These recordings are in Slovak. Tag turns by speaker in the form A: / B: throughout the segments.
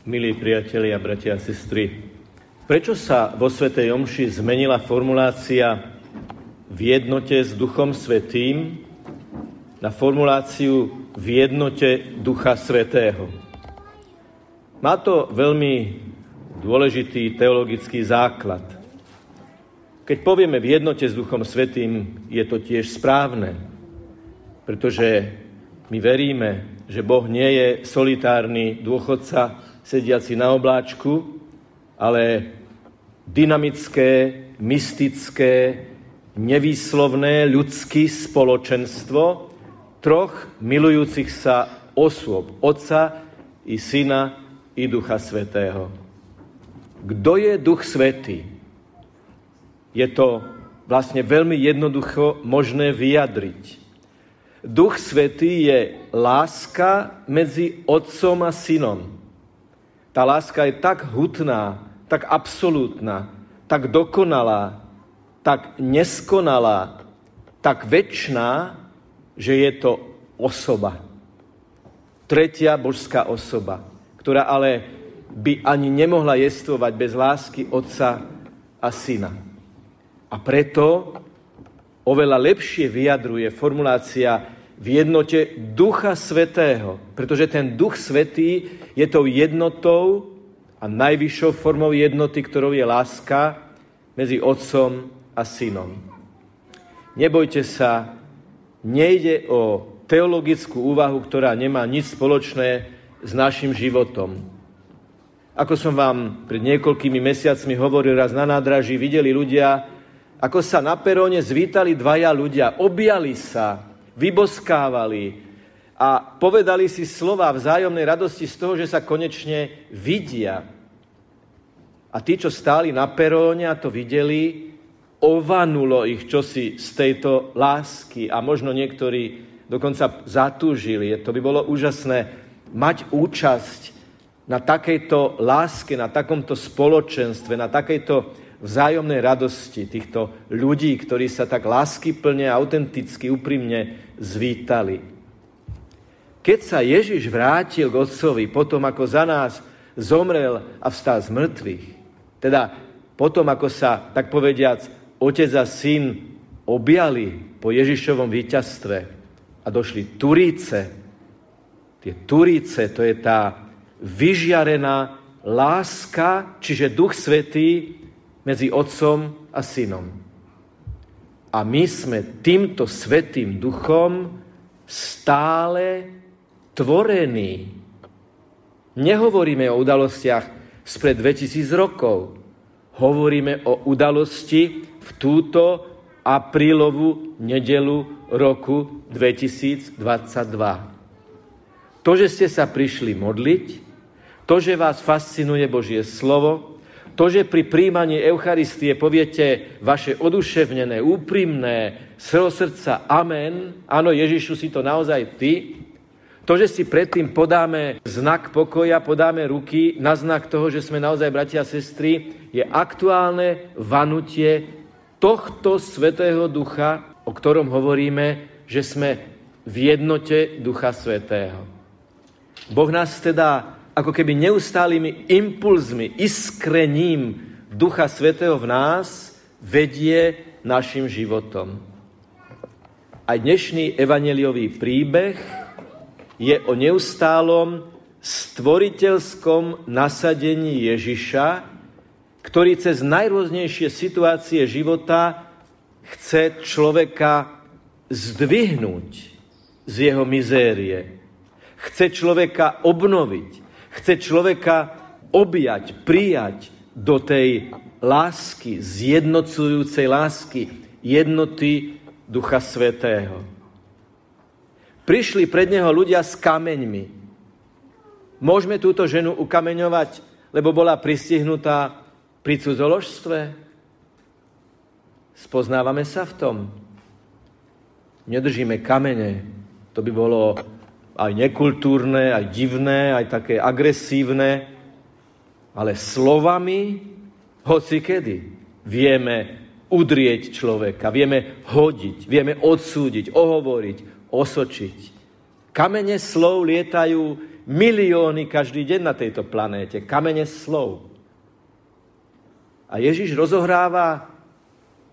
A: Milí priatelia, bratia a sestry, prečo sa vo Svetej Omši zmenila formulácia v jednote s Duchom Svetým na formuláciu v jednote Ducha Svetého? Má to veľmi dôležitý teologický základ. Keď povieme v jednote s Duchom Svetým, je to tiež správne, pretože my veríme, že Boh nie je solitárny dôchodca, sediaci na obláčku, ale dynamické, mystické, nevýslovné ľudské spoločenstvo troch milujúcich sa osôb, Otca i Syna i Ducha Svetého. Kto je Duch Svetý? Je to vlastne veľmi jednoducho možné vyjadriť. Duch Svetý je láska medzi Otcom a Synom. Tá láska je tak hutná, tak absolútna, tak dokonalá, tak neskonalá, tak väčšiná, že je to osoba. Tretia božská osoba, ktorá ale by ani nemohla jestvovať bez lásky Otca a Syna. A preto oveľa lepšie vyjadruje formulácia v jednote Ducha Svetého, pretože ten Duch Svetý je tou jednotou a najvyššou formou jednoty, ktorou je láska medzi Otcom a Synom. Nebojte sa, nejde o teologickú úvahu, ktorá nemá nič spoločné s našim životom. Ako som vám pred niekoľkými mesiacmi hovoril raz na nádraží, videli ľudia, ako sa na peróne zvítali dvaja ľudia, objali sa, vyboskávali a povedali si slova vzájomnej radosti z toho, že sa konečne vidia. A tí, čo stáli na peróne a to videli, ovanulo ich čosi z tejto lásky a možno niektorí dokonca zatúžili. To by bolo úžasné mať účasť na takejto láske, na takomto spoločenstve, na takejto vzájomnej radosti týchto ľudí, ktorí sa tak láskyplne, autenticky, úprimne zvítali. Keď sa Ježiš vrátil k Otcovi potom, ako za nás zomrel a vstal z mŕtvych, teda potom, ako sa, tak povediac, otec a syn objali po Ježišovom víťazstve a došli turíce, tie turíce, to je tá vyžiarená láska, čiže Duch Svetý, medzi Otcom a Synom. A my sme týmto svetým duchom stále tvorení. Nehovoríme o udalostiach spred 2000 rokov. Hovoríme o udalosti v túto aprílovú nedelu roku 2022. To, že ste sa prišli modliť, to, že vás fascinuje Božie slovo, to, že pri príjmaní Eucharistie poviete vaše oduševnené, úprimné, svojho srdca Amen, áno, Ježišu, si to naozaj ty, to, že si predtým podáme znak pokoja, podáme ruky na znak toho, že sme naozaj bratia a sestry, je aktuálne vanutie tohto Svetého Ducha, o ktorom hovoríme, že sme v jednote Ducha Svetého. Boh nás teda ako keby neustálými impulzmi, iskrením Ducha Svetého v nás vedie našim životom. A dnešný evaneliový príbeh je o neustálom stvoriteľskom nasadení Ježiša, ktorý cez najrôznejšie situácie života chce človeka zdvihnúť z jeho mizérie. Chce človeka obnoviť Chce človeka objať, prijať do tej lásky, zjednocujúcej lásky, jednoty Ducha Svetého. Prišli pred neho ľudia s kameňmi. Môžeme túto ženu ukameňovať, lebo bola pristihnutá pri cudzoložstve? Spoznávame sa v tom. Nedržíme kamene. To by bolo aj nekultúrne, aj divné, aj také agresívne, ale slovami, hoci kedy, vieme udrieť človeka, vieme hodiť, vieme odsúdiť, ohovoriť, osočiť. Kamene slov lietajú milióny každý deň na tejto planéte. Kamene slov. A Ježiš rozohráva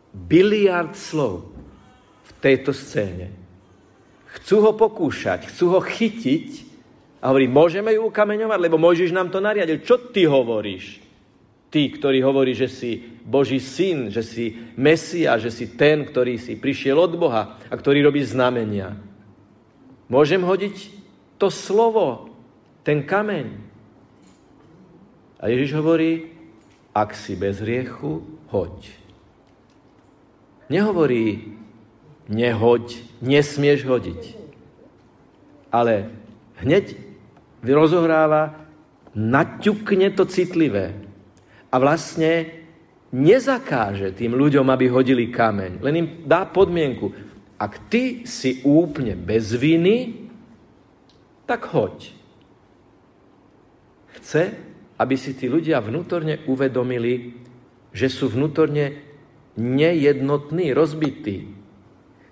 A: biliard slov v tejto scéne. Chcú ho pokúšať, chcú ho chytiť a hovorí, môžeme ju ukameňovať, lebo Mojžiš nám to nariadil. Čo ty hovoríš? Ty, ktorý hovorí, že si Boží syn, že si Mesia, že si ten, ktorý si prišiel od Boha a ktorý robí znamenia. Môžem hodiť to slovo, ten kameň. A Ježiš hovorí, ak si bez hriechu, hoď. Nehovorí, nehoď, nesmieš hodiť. Ale hneď rozohráva, naťukne to citlivé a vlastne nezakáže tým ľuďom, aby hodili kameň. Len im dá podmienku. Ak ty si úplne bez viny, tak hoď. Chce, aby si tí ľudia vnútorne uvedomili, že sú vnútorne nejednotní, rozbití.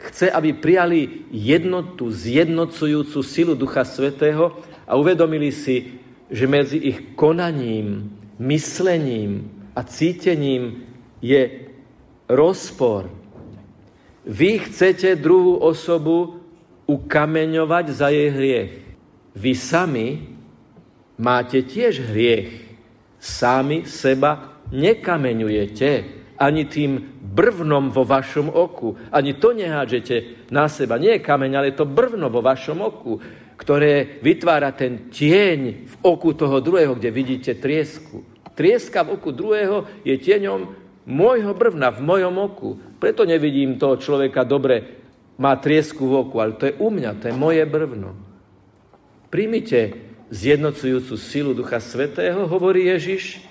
A: Chce, aby prijali jednotu, zjednocujúcu silu Ducha Svetého a uvedomili si, že medzi ich konaním, myslením a cítením je rozpor. Vy chcete druhú osobu ukameňovať za jej hriech. Vy sami máte tiež hriech. Sami seba nekameňujete ani tým brvnom vo vašom oku. Ani to nehádžete na seba. Nie je kameň, ale je to brvno vo vašom oku ktoré vytvára ten tieň v oku toho druhého, kde vidíte triesku. Trieska v oku druhého je tieňom môjho brvna v mojom oku. Preto nevidím toho človeka dobre, má triesku v oku, ale to je u mňa, to je moje brvno. Príjmite zjednocujúcu silu Ducha Svetého, hovorí Ježiš,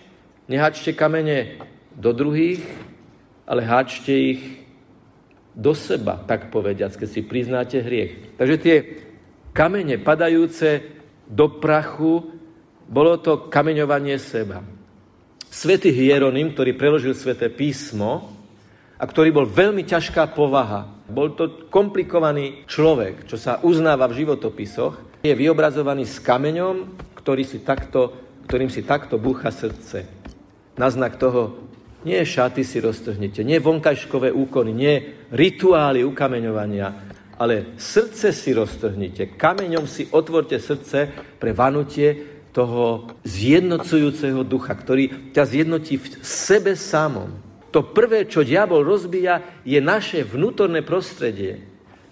A: nehačte kamene do druhých, ale háčte ich do seba, tak povediac, keď si priznáte hriech. Takže tie kamene padajúce do prachu, bolo to kameňovanie seba. Svetý Hieronym, ktorý preložil sveté písmo a ktorý bol veľmi ťažká povaha, bol to komplikovaný človek, čo sa uznáva v životopisoch, je vyobrazovaný s kameňom, ktorý si takto, ktorým si takto búcha srdce. Na znak toho, nie šaty si roztrhnete, nie vonkajškové úkony, nie rituály ukameňovania, ale srdce si roztrhnite, kameňom si otvorte srdce pre vanutie toho zjednocujúceho ducha, ktorý ťa zjednotí v sebe samom. To prvé, čo diabol rozbíja, je naše vnútorné prostredie.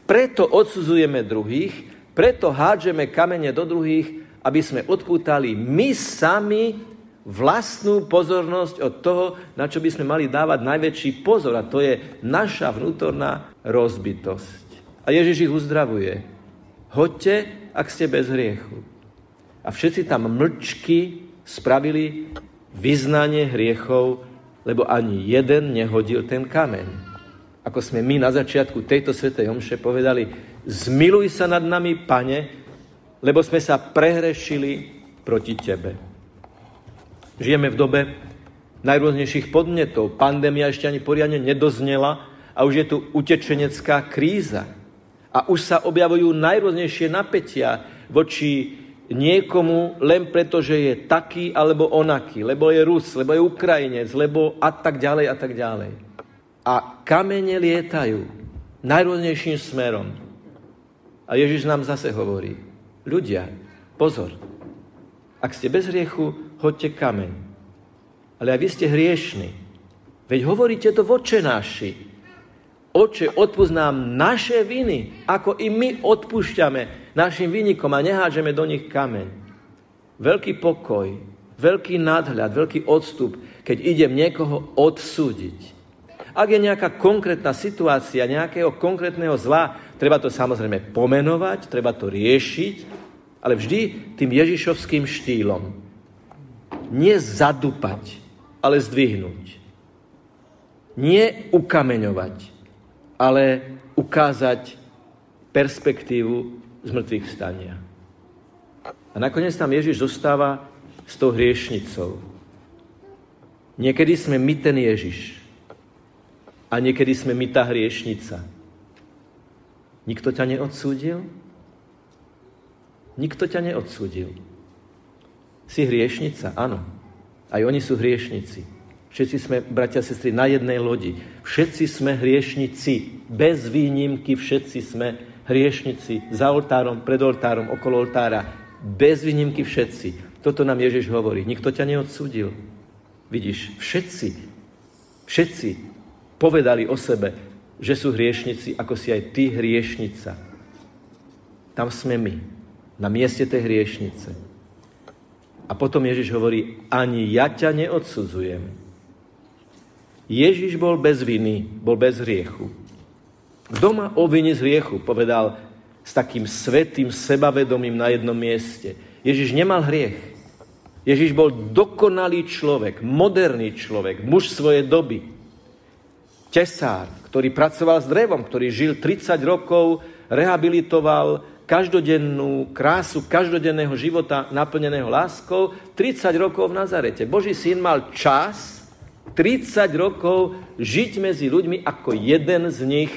A: Preto odsudzujeme druhých, preto hádžeme kamene do druhých, aby sme odpútali my sami vlastnú pozornosť od toho, na čo by sme mali dávať najväčší pozor. A to je naša vnútorná rozbitosť. A Ježiš ich uzdravuje. Hoďte, ak ste bez hriechu. A všetci tam mlčky spravili vyznanie hriechov, lebo ani jeden nehodil ten kameň. Ako sme my na začiatku tejto svetej omše povedali, zmiluj sa nad nami, pane, lebo sme sa prehrešili proti tebe. Žijeme v dobe najrôznejších podnetov. Pandémia ešte ani poriadne nedoznela a už je tu utečenecká kríza. A už sa objavujú najrôznejšie napätia voči niekomu len preto, že je taký alebo onaký, lebo je Rus, lebo je Ukrajinec, lebo a tak ďalej a tak ďalej. A kamene lietajú najrôznejším smerom. A Ježiš nám zase hovorí, ľudia, pozor, ak ste bez hriechu, hoďte kameň. Ale aj vy ste hriešni. Veď hovoríte to voče naši. Oče, odpúsť naše viny, ako i my odpúšťame našim vynikom a nehádžeme do nich kameň. Veľký pokoj, veľký nadhľad, veľký odstup, keď idem niekoho odsúdiť. Ak je nejaká konkrétna situácia, nejakého konkrétneho zla, treba to samozrejme pomenovať, treba to riešiť, ale vždy tým ježišovským štýlom. Nie zadupať, ale zdvihnúť. Nie ukameňovať, ale ukázať perspektívu z mŕtvych vstania. A nakoniec tam Ježiš zostáva s tou hriešnicou. Niekedy sme my ten Ježiš a niekedy sme my tá hriešnica. Nikto ťa neodsúdil? Nikto ťa neodsúdil. Si hriešnica? Áno. Aj oni sú hriešnici. Všetci sme, bratia a sestry, na jednej lodi. Všetci sme hriešnici. Bez výnimky všetci sme hriešnici. Za oltárom, pred oltárom, okolo oltára. Bez výnimky všetci. Toto nám Ježiš hovorí. Nikto ťa neodsúdil. Vidíš, všetci, všetci povedali o sebe, že sú hriešnici, ako si aj ty hriešnica. Tam sme my, na mieste tej hriešnice. A potom Ježiš hovorí, ani ja ťa neodsudzujem. Ježiš bol bez viny, bol bez hriechu. Kto ma obviní z hriechu, povedal s takým svetým sebavedomím na jednom mieste. Ježiš nemal hriech. Ježiš bol dokonalý človek, moderný človek, muž svojej doby. Tesár, ktorý pracoval s drevom, ktorý žil 30 rokov, rehabilitoval každodennú krásu každodenného života naplneného láskou, 30 rokov v Nazarete. Boží syn mal čas, 30 rokov žiť medzi ľuďmi ako jeden z nich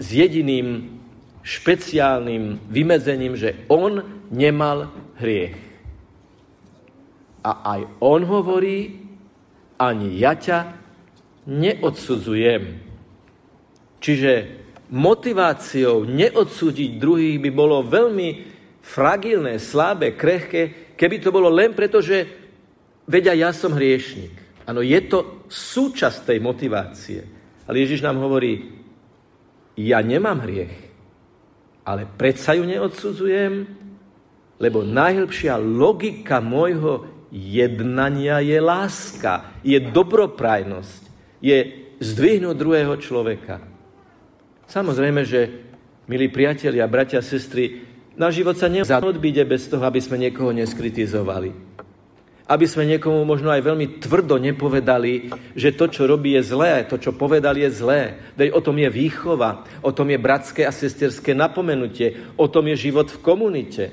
A: s jediným špeciálnym vymedzením, že on nemal hriech. A aj on hovorí, ani ja ťa neodsudzujem. Čiže motiváciou neodsúdiť druhých by bolo veľmi fragilné, slabé, krehké, keby to bolo len preto, že vedia, ja som hriešnik. Áno, je to súčasť tej motivácie. Ale Ježiš nám hovorí, ja nemám hriech, ale predsa ju neodsudzujem, lebo najhlbšia logika môjho jednania je láska, je dobroprajnosť, je zdvihnúť druhého človeka. Samozrejme, že, milí priatelia, bratia sestry, na život sa neodbíde bez toho, aby sme niekoho neskritizovali aby sme niekomu možno aj veľmi tvrdo nepovedali, že to, čo robí, je zlé, to, čo povedali, je zlé. Veď o tom je výchova, o tom je bratské a sesterské napomenutie, o tom je život v komunite.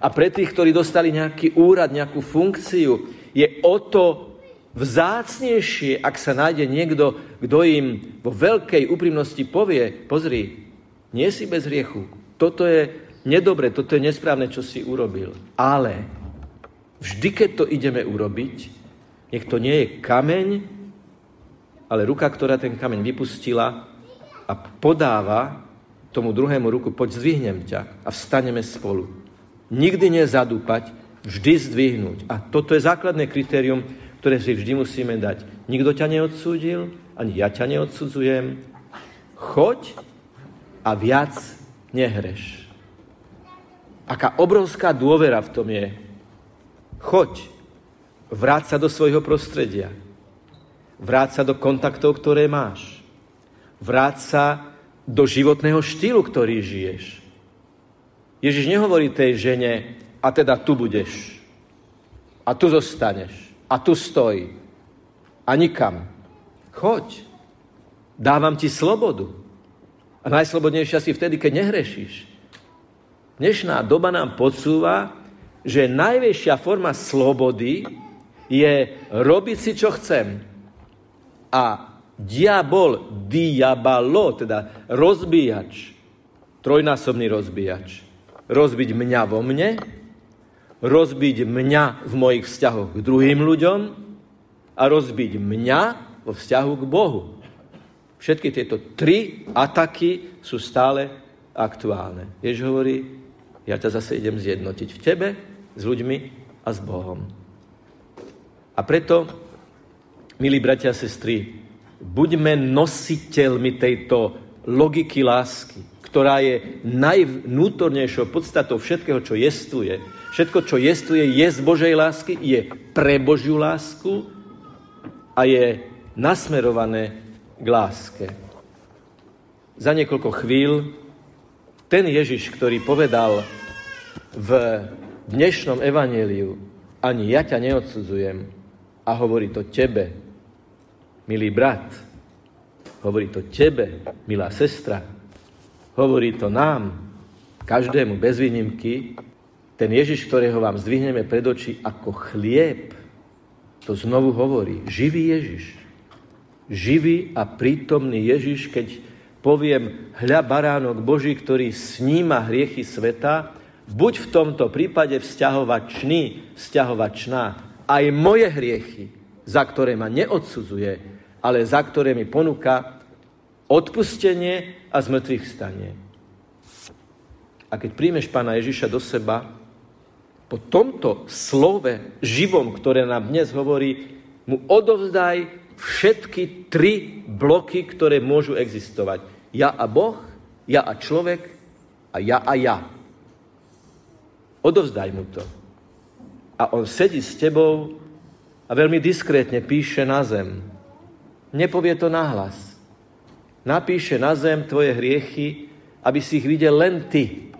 A: A pre tých, ktorí dostali nejaký úrad, nejakú funkciu, je o to vzácnejšie, ak sa nájde niekto, kto im vo veľkej úprimnosti povie, pozri, nie si bez hriechu, toto je nedobre, toto je nesprávne, čo si urobil. Ale Vždy, keď to ideme urobiť, nech to nie je kameň, ale ruka, ktorá ten kameň vypustila a podáva tomu druhému ruku, poď zdvihnem ťa a vstaneme spolu. Nikdy nezadúpať, vždy zdvihnúť. A toto je základné kritérium, ktoré si vždy musíme dať. Nikto ťa neodsúdil, ani ja ťa neodsudzujem. Choď a viac nehreš. Aká obrovská dôvera v tom je, Choď, vráť sa do svojho prostredia. Vráť sa do kontaktov, ktoré máš. Vráť sa do životného štýlu, ktorý žiješ. Ježiš nehovorí tej žene, a teda tu budeš. A tu zostaneš. A tu stoj. A nikam. Choď. Dávam ti slobodu. A najslobodnejšia si vtedy, keď nehrešíš. Dnešná doba nám podsúva, že najväčšia forma slobody je robiť si, čo chcem. A diabol, diabalo, teda rozbíjač, trojnásobný rozbíjač, rozbiť mňa vo mne, rozbiť mňa v mojich vzťahoch k druhým ľuďom a rozbiť mňa vo vzťahu k Bohu. Všetky tieto tri ataky sú stále aktuálne. Jež hovorí, ja ťa zase idem zjednotiť v tebe, s ľuďmi a s Bohom. A preto, milí bratia a sestry, buďme nositeľmi tejto logiky lásky, ktorá je najvnútornejšou podstatou všetkého, čo jestuje. Všetko, čo jestuje, je z Božej lásky, je pre Božiu lásku a je nasmerované k láske. Za niekoľko chvíľ ten Ježiš, ktorý povedal v dnešnom evaníliu ani ja ťa neodsudzujem a hovorí to tebe, milý brat, hovorí to tebe, milá sestra, hovorí to nám, každému bez výnimky, ten Ježiš, ktorého vám zdvihneme pred oči ako chlieb, to znovu hovorí, živý Ježiš. Živý a prítomný Ježiš, keď poviem, hľa baránok Boží, ktorý sníma hriechy sveta, buď v tomto prípade vzťahovačný, vzťahovačná, aj moje hriechy, za ktoré ma neodsudzuje, ale za ktoré mi ponúka odpustenie a zmrtvých stanie. A keď príjmeš pána Ježiša do seba, po tomto slove živom, ktoré nám dnes hovorí, mu odovzdaj všetky tri bloky, ktoré môžu existovať. Ja a Boh, ja a človek a ja a ja. Odovzdaj mu to. A on sedí s tebou a veľmi diskrétne píše na zem. Nepovie to nahlas. Napíše na zem tvoje hriechy, aby si ich videl len ty.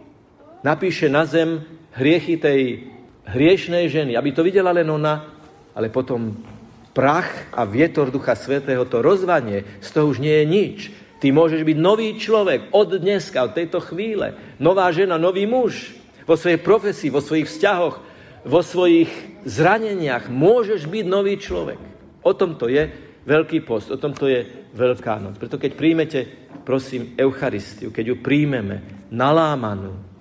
A: Napíše na zem hriechy tej hriešnej ženy, aby to videla len ona, ale potom prach a vietor Ducha Svetého, to rozvanie, z toho už nie je nič. Ty môžeš byť nový človek od dneska, od tejto chvíle. Nová žena, nový muž. Vo svojej profesii, vo svojich vzťahoch, vo svojich zraneniach môžeš byť nový človek. O tom to je Veľký post, o tom to je Veľká noc. Preto keď príjmete, prosím, Eucharistiu, keď ju príjmeme nalámanú,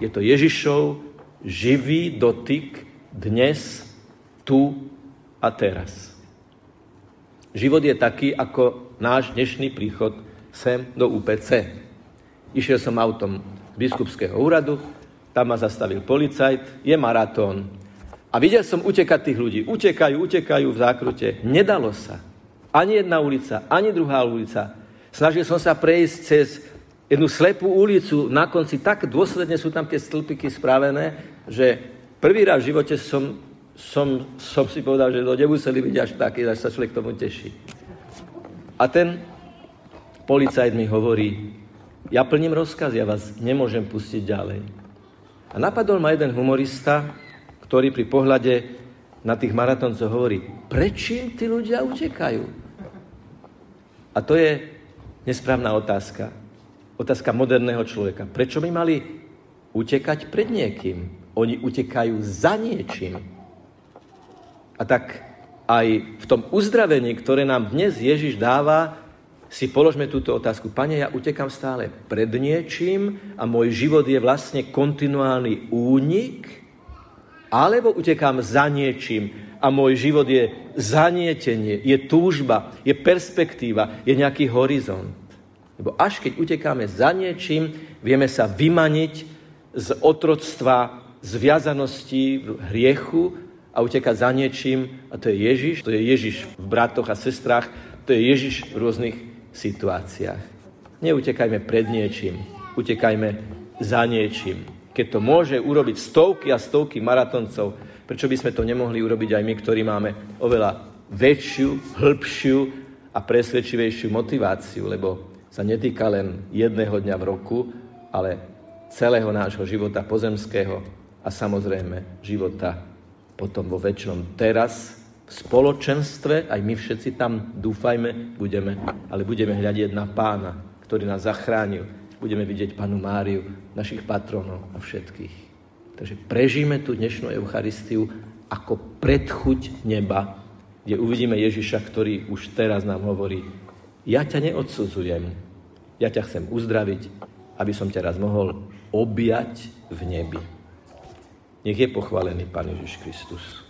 A: je to Ježišov živý dotyk dnes, tu a teraz. Život je taký, ako náš dnešný príchod sem do UPC. Išiel som autom z biskupského úradu, tam ma zastavil policajt, je maratón. A videl som utekať tých ľudí. Utekajú, utekajú v zákrute. Nedalo sa. Ani jedna ulica, ani druhá ulica. Snažil som sa prejsť cez jednu slepú ulicu. Na konci tak dôsledne sú tam tie stĺpiky spravené, že prvý raz v živote som som, som si povedal, že to nemuseli byť až taký, až sa človek tomu teší. A ten policajt mi hovorí, ja plním rozkaz, ja vás nemôžem pustiť ďalej. A napadol ma jeden humorista, ktorý pri pohľade na tých maratóncoch hovorí, prečím tí ľudia utekajú? A to je nesprávna otázka. Otázka moderného človeka. Prečo by mali utekať pred niekým? Oni utekajú za niečím. A tak aj v tom uzdravení, ktoré nám dnes Ježiš dáva, si položme túto otázku. Pane, ja utekam stále pred niečím a môj život je vlastne kontinuálny únik, alebo utekám za niečím a môj život je zanietenie, je túžba, je perspektíva, je nejaký horizont. Lebo až keď utekáme za niečím, vieme sa vymaniť z otroctva, z viazanosti, hriechu a utekať za niečím, a to je Ježiš, to je Ježiš v bratoch a sestrách, to je Ježiš v rôznych situáciách. Neutekajme pred niečím, utekajme za niečím. Keď to môže urobiť stovky a stovky maratoncov, prečo by sme to nemohli urobiť aj my, ktorí máme oveľa väčšiu, hĺbšiu a presvedčivejšiu motiváciu, lebo sa netýka len jedného dňa v roku, ale celého nášho života pozemského a samozrejme života potom vo väčšnom teraz, v spoločenstve, aj my všetci tam dúfajme, budeme, ale budeme hľadiť na pána, ktorý nás zachránil. Budeme vidieť panu Máriu, našich patronov a všetkých. Takže prežíme tú dnešnú Eucharistiu ako predchuť neba, kde uvidíme Ježiša, ktorý už teraz nám hovorí, ja ťa neodsudzujem, ja ťa chcem uzdraviť, aby som ťa raz mohol objať v nebi. Nech je pochválený Pán Ježiš Kristus.